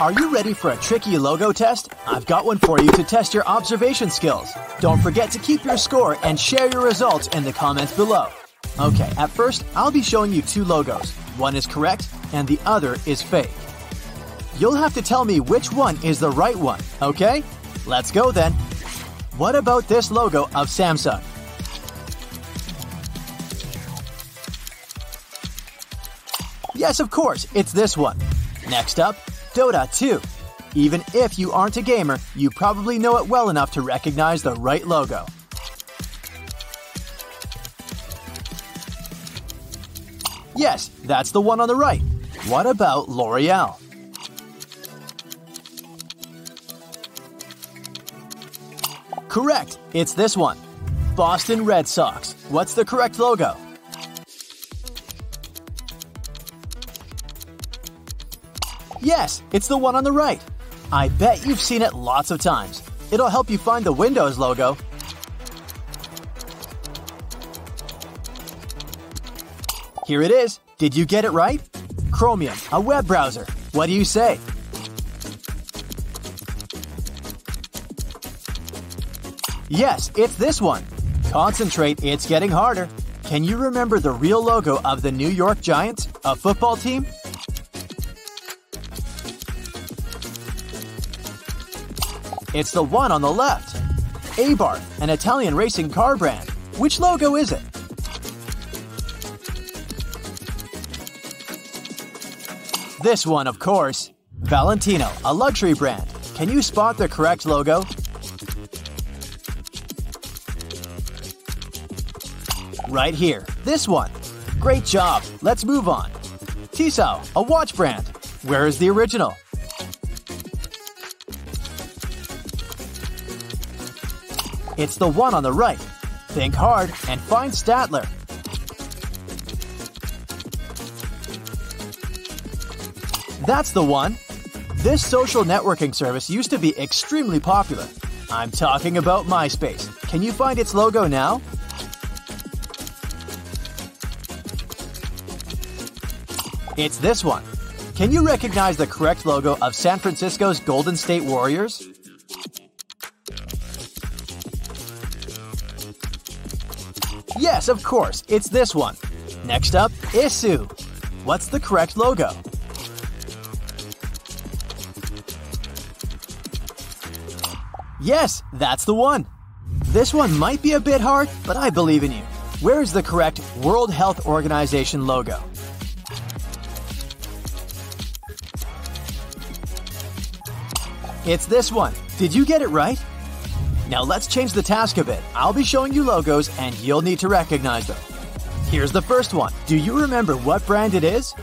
Are you ready for a tricky logo test? I've got one for you to test your observation skills. Don't forget to keep your score and share your results in the comments below. Okay, at first, I'll be showing you two logos. One is correct, and the other is fake. You'll have to tell me which one is the right one, okay? Let's go then. What about this logo of Samsung? Yes, of course, it's this one. Next up, Dota 2. Even if you aren't a gamer, you probably know it well enough to recognize the right logo. Yes, that's the one on the right. What about L'Oreal? Correct, it's this one. Boston Red Sox. What's the correct logo? Yes, it's the one on the right. I bet you've seen it lots of times. It'll help you find the Windows logo. Here it is. Did you get it right? Chromium, a web browser. What do you say? Yes, it's this one. Concentrate, it's getting harder. Can you remember the real logo of the New York Giants, a football team? It's the one on the left. Abarth, an Italian racing car brand. Which logo is it? This one, of course. Valentino, a luxury brand. Can you spot the correct logo? Right here, this one. Great job, let's move on. Tissot, a watch brand. Where is the original? It's the one on the right. Think hard and find Statler. That's the one. This social networking service used to be extremely popular. I'm talking about MySpace. Can you find its logo now? It's this one. Can you recognize the correct logo of San Francisco's Golden State Warriors? Yes, of course, it's this one. Next up, Issuu. What's the correct logo? Yes, that's the one. This one might be a bit hard, but I believe in you. Where is the correct World Health Organization logo? It's this one. Did you get it right? Now let's change the task a bit. I'll be showing you logos and you'll need to recognize them. Here's the first one. Do you remember what brand it is?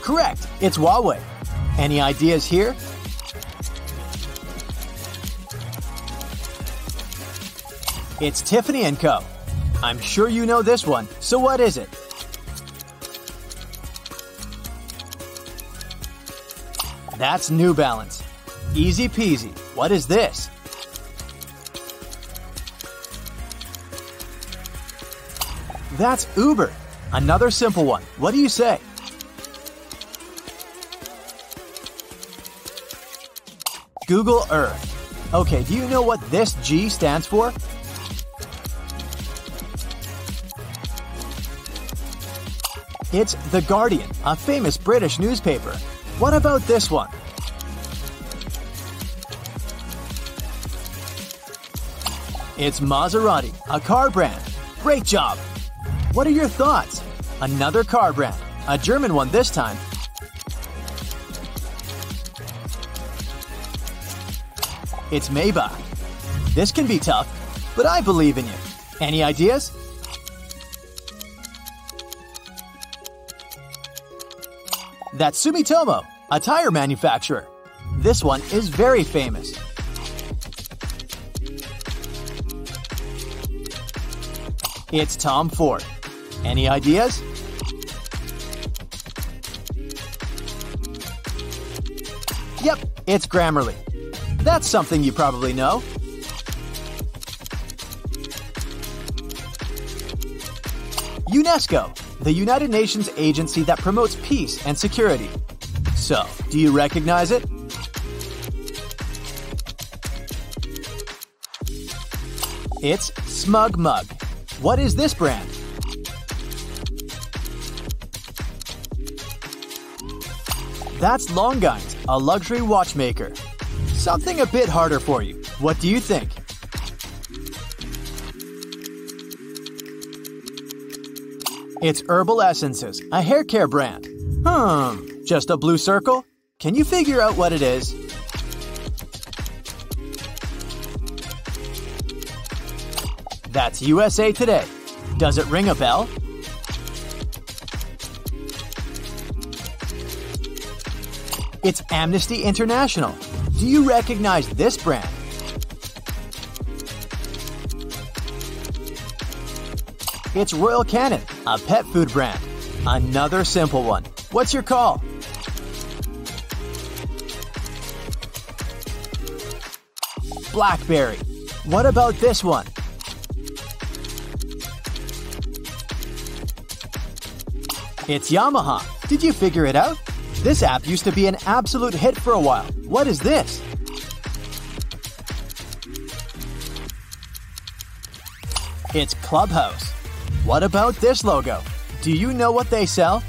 Correct, it's Huawei. Any ideas here? It's Tiffany & Co. I'm sure you know this one, so what is it? That's New Balance. Easy peasy. What is this? That's Uber. Another simple one. What do you say? Google Earth. Okay, do you know what this G stands for? It's The Guardian, a famous British newspaper. What about this one? It's Maserati, a car brand. Great job! What are your thoughts? Another car brand, a German one this time. It's Maybach. This can be tough, but I believe in you. Any ideas? That's Sumitomo, a tire manufacturer. This one is very famous. It's Tom Ford. Any ideas? Yep, it's Grammarly. That's something you probably know. UNESCO. the United Nations agency that promotes peace and security. So, do you recognize it? It's SmugMug. What is this brand? That's Longines, a luxury watchmaker. Something a bit harder for you. What do you think? It's Herbal Essences, a hair care brand. Hmm, just a blue circle? Can you figure out what it is? That's USA Today. Does it ring a bell? It's Amnesty International. Do you recognize this brand? It's Royal Canin, a pet food brand. Another simple one. What's your call? Blackberry. What about this one? It's Yamaha. Did you figure it out? This app used to be an absolute hit for a while. What is this? It's Clubhouse. What about this logo? Do you know what they sell?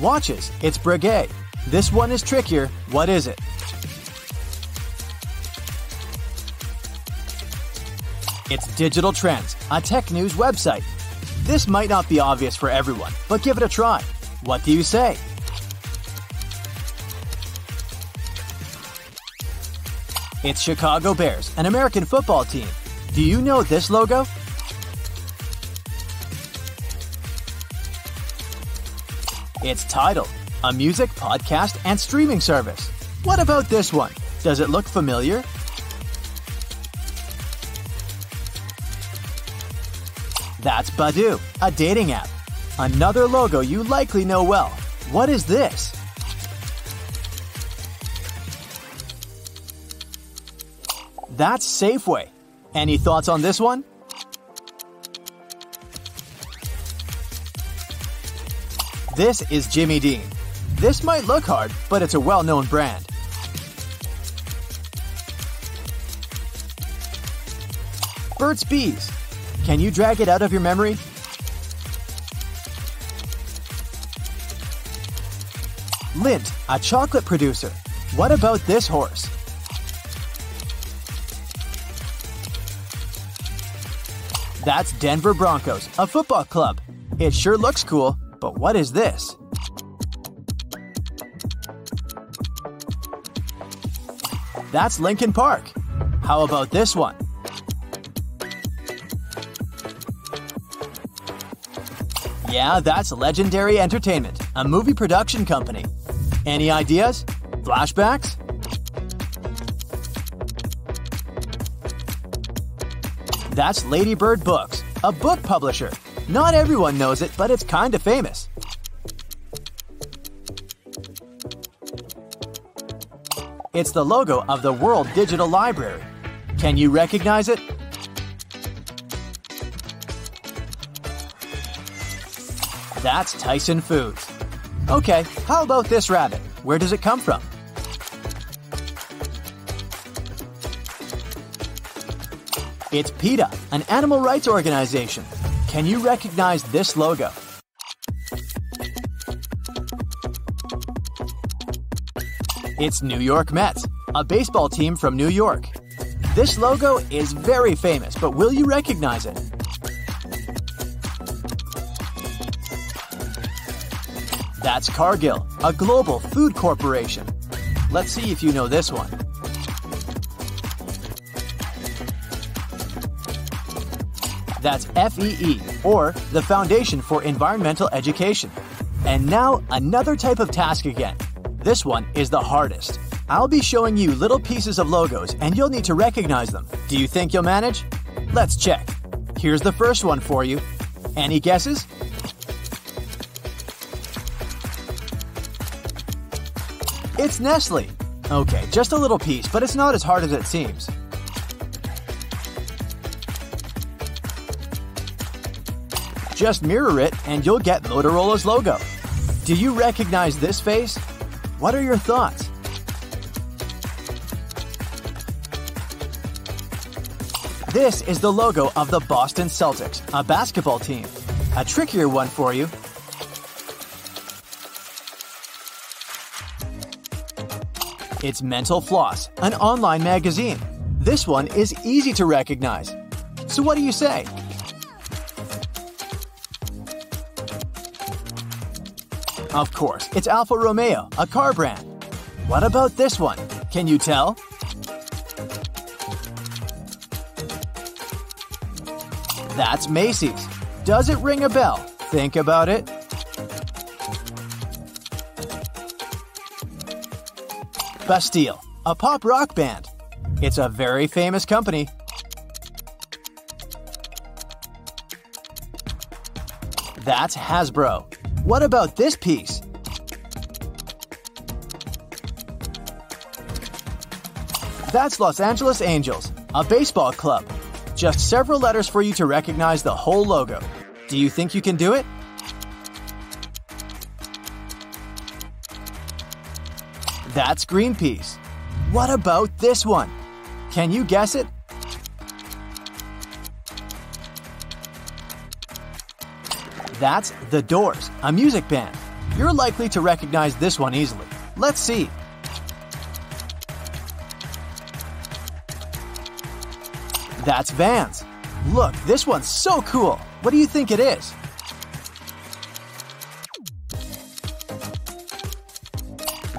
Watches. It's Breguet. This one is trickier. What is it? It's Digital Trends, a tech news website. This might not be obvious for everyone, but give it a try. What do you say? It's Chicago Bears, an American football team. Do you know this logo? It's Tidal, a music, podcast, and streaming service. What about this one? Does it look familiar? That's Badoo, a dating app. Another logo you likely know well. What is this? That's Safeway. Any thoughts on this one? This is Jimmy Dean. This might look hard, but it's a well known brand. Burt's Bees. Can you drag it out of your memory? Lindt, a chocolate producer. What about this horse? That's Denver Broncos, a football club. It sure looks cool, but what is this? That's Linkin Park. How about this one? Yeah, that's Legendary Entertainment, a movie production company. Any ideas? Flashbacks? That's Ladybird Books, a book publisher. Not everyone knows it, but it's kinda famous. It's the logo of the World Digital Library. Can you recognize it? That's Tyson Foods. Okay, how about this rabbit? Where does it come from? It's PETA, an animal rights organization. Can you recognize this logo? It's New York Mets, a baseball team from New York. This logo is very famous, but will you recognize it? That's Cargill, a global food corporation. Let's see if you know this one. That's FEE, or the Foundation for Environmental Education. And now, another type of task again. This one is the hardest. I'll be showing you little pieces of logos and you'll need to recognize them. Do you think you'll manage? Let's check. Here's the first one for you. Any guesses? It's Nestle. Okay, just a little piece, but it's not as hard as it seems. Just mirror it and you'll get Motorola's logo. Do you recognize this face? What are your thoughts? This is the logo of the Boston Celtics, a basketball team. A trickier one for you. It's Mental Floss, an online magazine. This one is easy to recognize. So what do you say? Of course, it's Alfa Romeo, a car brand. What about this one? Can you tell? That's Macy's. Does it ring a bell? Think about it. Bastille, a pop rock band. It's a very famous company. That's Hasbro. What about this piece? That's Los Angeles Angels, a baseball club. Just several letters for you to recognize the whole logo. Do you think you can do it? That's Greenpeace. What about this one? Can you guess it? That's The Doors, a music band. You're likely to recognize this one easily. Let's see. That's Vans. Look, this one's so cool. What do you think it is?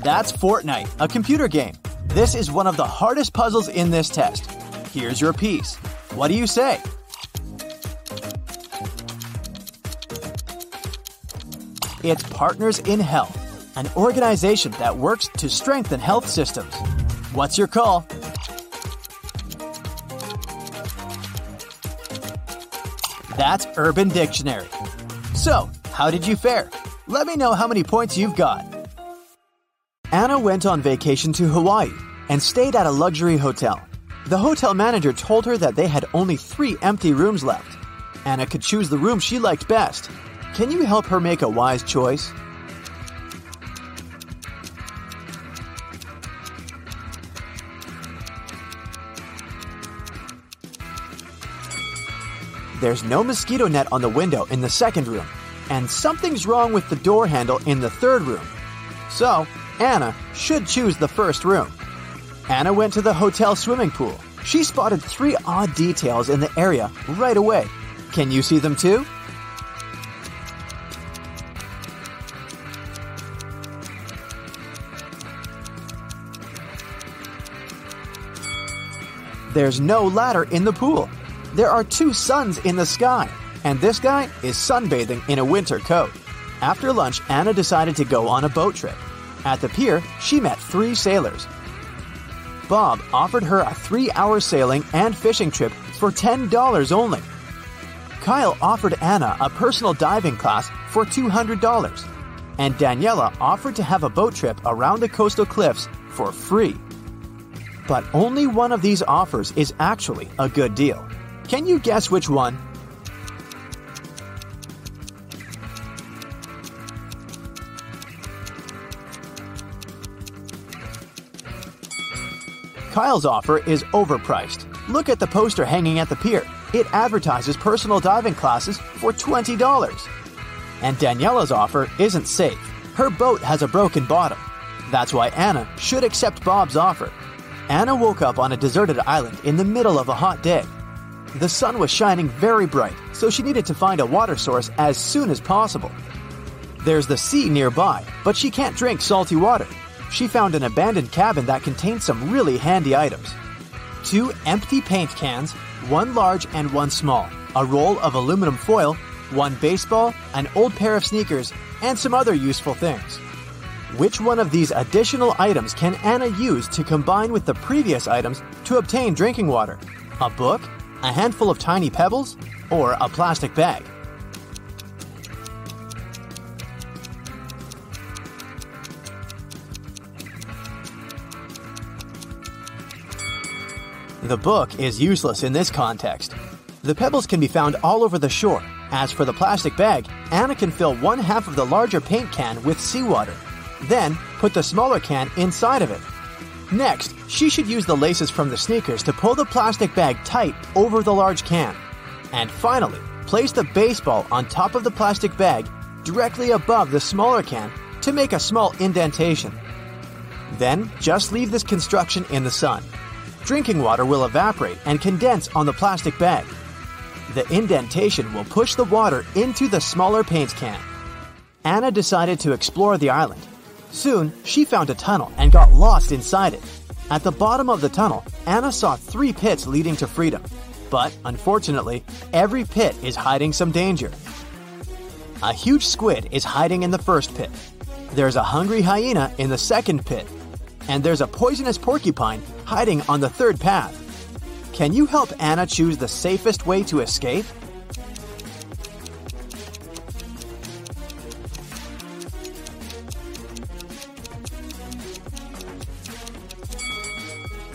That's Fortnite, a computer game. This is one of the hardest puzzles in this test. Here's your piece. What do you say? It's Partners in Health, an organization that works to strengthen health systems. What's your call? That's Urban Dictionary. So, how did you fare? Let me know how many points you've got. Anna went on vacation to Hawaii and stayed at a luxury hotel. The hotel manager told her that they had only three empty rooms left. Anna could choose the room she liked best. Can you help her make a wise choice? There's no mosquito net on the window in the second room, and something's wrong with the door handle in the third room. So, Anna should choose the first room. Anna went to the hotel swimming pool. She spotted three odd details in the area right away. Can you see them too? There's no ladder in the pool. There are two suns in the sky, and this guy is sunbathing in a winter coat. After lunch, Anna decided to go on a boat trip. At the pier, she met three sailors. Bob offered her a three hour sailing and fishing trip for $10 only. Kyle offered Anna a personal diving class for $200. And Daniela offered to have a boat trip around the coastal cliffs for free. But only one of these offers is actually a good deal. Can you guess which one? Kyle's offer is overpriced. Look at the poster hanging at the pier. It advertises personal diving classes for $20. And Daniela's offer isn't safe. Her boat has a broken bottom. That's why Anna should accept Bob's offer. Anna woke up on a deserted island in the middle of a hot day. The sun was shining very bright, so she needed to find a water source as soon as possible. There's the sea nearby, but she can't drink salty water. She found an abandoned cabin that contained some really handy items. Two empty paint cans, one large and one small, a roll of aluminum foil, one baseball, an old pair of sneakers, and some other useful things. Which one of these additional items can Anna use to combine with the previous items to obtain drinking water? A book, a handful of tiny pebbles, or a plastic bag? The book is useless in this context. The pebbles can be found all over the shore, As for the plastic bag, Anna can fill one half of the larger paint can with seawater. Then, put the smaller can inside of it. Next, she should use the laces from the sneakers to pull the plastic bag tight over the large can. And finally, place the baseball on top of the plastic bag directly above the smaller can to make a small indentation. Then, just leave this construction in the sun. Drinking water will evaporate and condense on the plastic bag. The indentation will push the water into the smaller paint can. Anna decided to explore the island. Soon, she found a tunnel and got lost inside it. At the bottom of the tunnel, Anna saw three pits leading to freedom. But, unfortunately, every pit is hiding some danger. A huge squid is hiding in the first pit. There's a hungry hyena in the second pit. And there's a poisonous porcupine hiding on the third path. Can you help Anna choose the safest way to escape?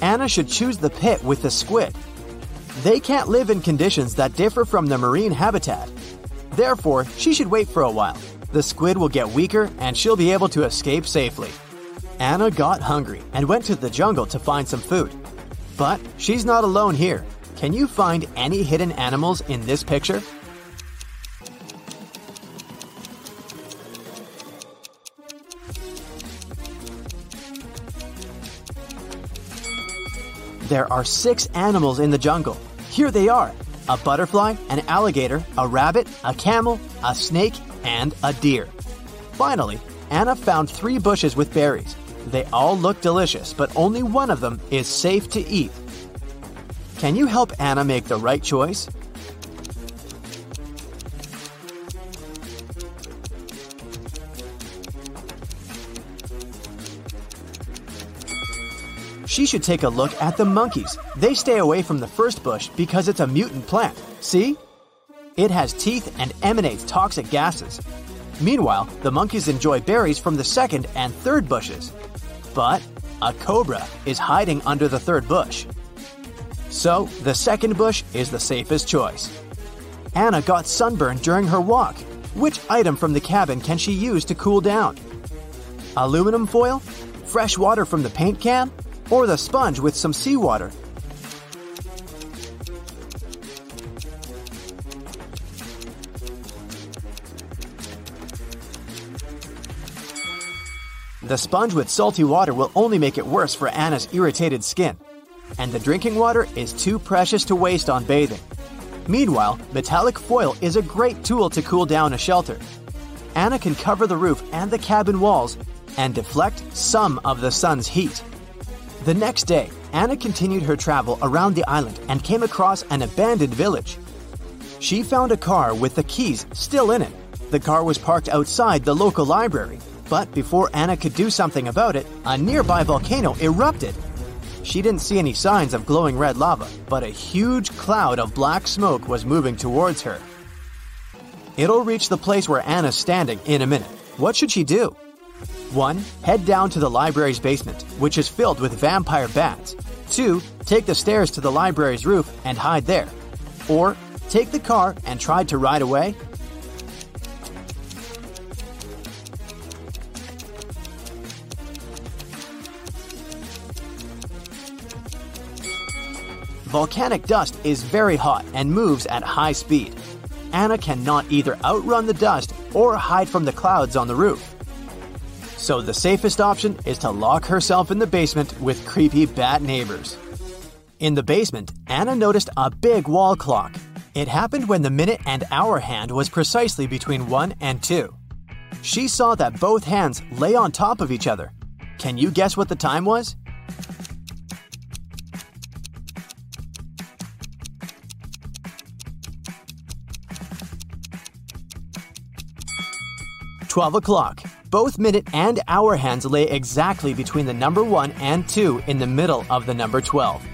Anna should choose the pit with the squid. They can't live in conditions that differ from the marine habitat. Therefore, she should wait for a while. The squid will get weaker and she'll be able to escape safely. Anna got hungry and went to the jungle to find some food. But she's not alone here. Can you find any hidden animals in this picture? There are six animals in the jungle. Here they are a butterfly, an alligator, a rabbit, a camel, a snake, and a deer. Finally, Anna found three bushes with berries. They all look delicious, but only one of them is safe to eat. Can you help Anna make the right choice? She should take a look at the monkeys. They stay away from the first bush because it's a mutant plant. See? It has teeth and emanates toxic gases. Meanwhile, the monkeys enjoy berries from the second and third bushes. But a cobra is hiding under the third bush. So, the second bush is the safest choice. Anna got sunburned during her walk. Which item from the cabin can she use to cool down? Aluminum foil? Fresh water from the paint can? Or the sponge with some seawater. The sponge with salty water will only make it worse for Anna's irritated skin. And the drinking water is too precious to waste on bathing. Meanwhile, metallic foil is a great tool to cool down a shelter. Anna can cover the roof and the cabin walls and deflect some of the sun's heat. The next day, Anna continued her travel around the island and came across an abandoned village. She found a car with the keys still in it. The car was parked outside the local library, but before Anna could do something about it, a nearby volcano erupted. She didn't see any signs of glowing red lava, but a huge cloud of black smoke was moving towards her. It'll reach the place where Anna's standing in a minute. What should she do? 1. Head down to the library's basement, which is filled with vampire bats. 2. Take the stairs to the library's roof and hide there. Or take the car and try to ride away. Volcanic dust is very hot and moves at high speed. Anna cannot either outrun the dust or hide from the clouds on the roof. So the safest option is to lock herself in the basement with creepy bat neighbors. In the basement, Anna noticed a big wall clock. It happened when the minute and hour hand was precisely between 1 and 2. She saw that both hands lay on top of each other. Can you guess what the time was? Twelve o'clock. Both minute and hour hands lay exactly between the number 1 and 2 in the middle of the number 12.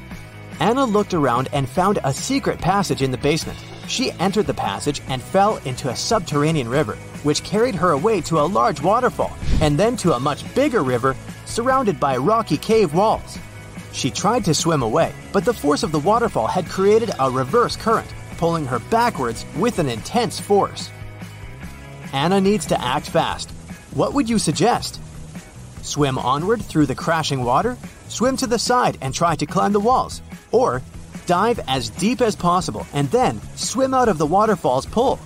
Anna looked around and found a secret passage in the basement. She entered the passage and fell into a subterranean river, which carried her away to a large waterfall, and then to a much bigger river surrounded by rocky cave walls. She tried to swim away, but the force of the waterfall had created a reverse current, pulling her backwards with an intense force. Anna needs to act fast. What would you suggest? Swim onward through the crashing water, swim to the side and try to climb the walls, or dive as deep as possible and then swim out of the waterfall's pull.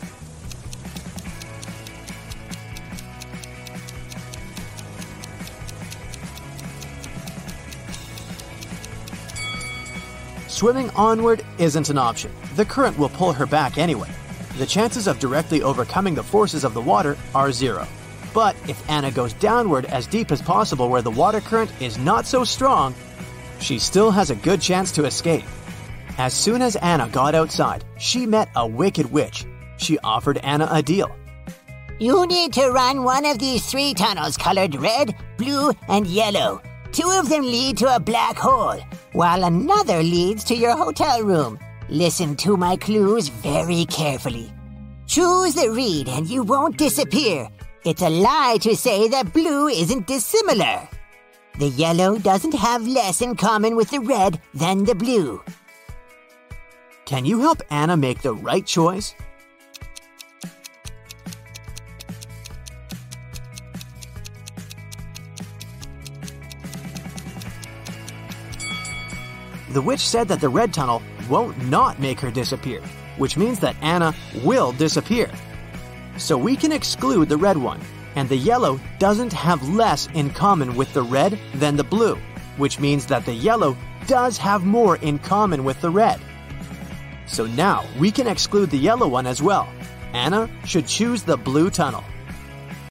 Swimming onward isn't an option. The current will pull her back anyway. The chances of directly overcoming the forces of the water are zero. But if Anna goes downward as deep as possible where the water current is not so strong, she still has a good chance to escape. As soon as Anna got outside, she met a wicked witch. She offered Anna a deal. You need to run one of these three tunnels colored red, blue, and yellow. Two of them lead to a black hole, while another leads to your hotel room. Listen to my clues very carefully. Choose the reed and you won't disappear. It's a lie to say that blue isn't dissimilar. The yellow doesn't have less in common with the red than the blue. Can you help Anna make the right choice? The witch said that the red tunnel won't not make her disappear, which means that Anna will disappear. So we can exclude the red one, and the yellow doesn't have less in common with the red than the blue, which means that the yellow does have more in common with the red. So now we can exclude the yellow one as well. Anna should choose the blue tunnel.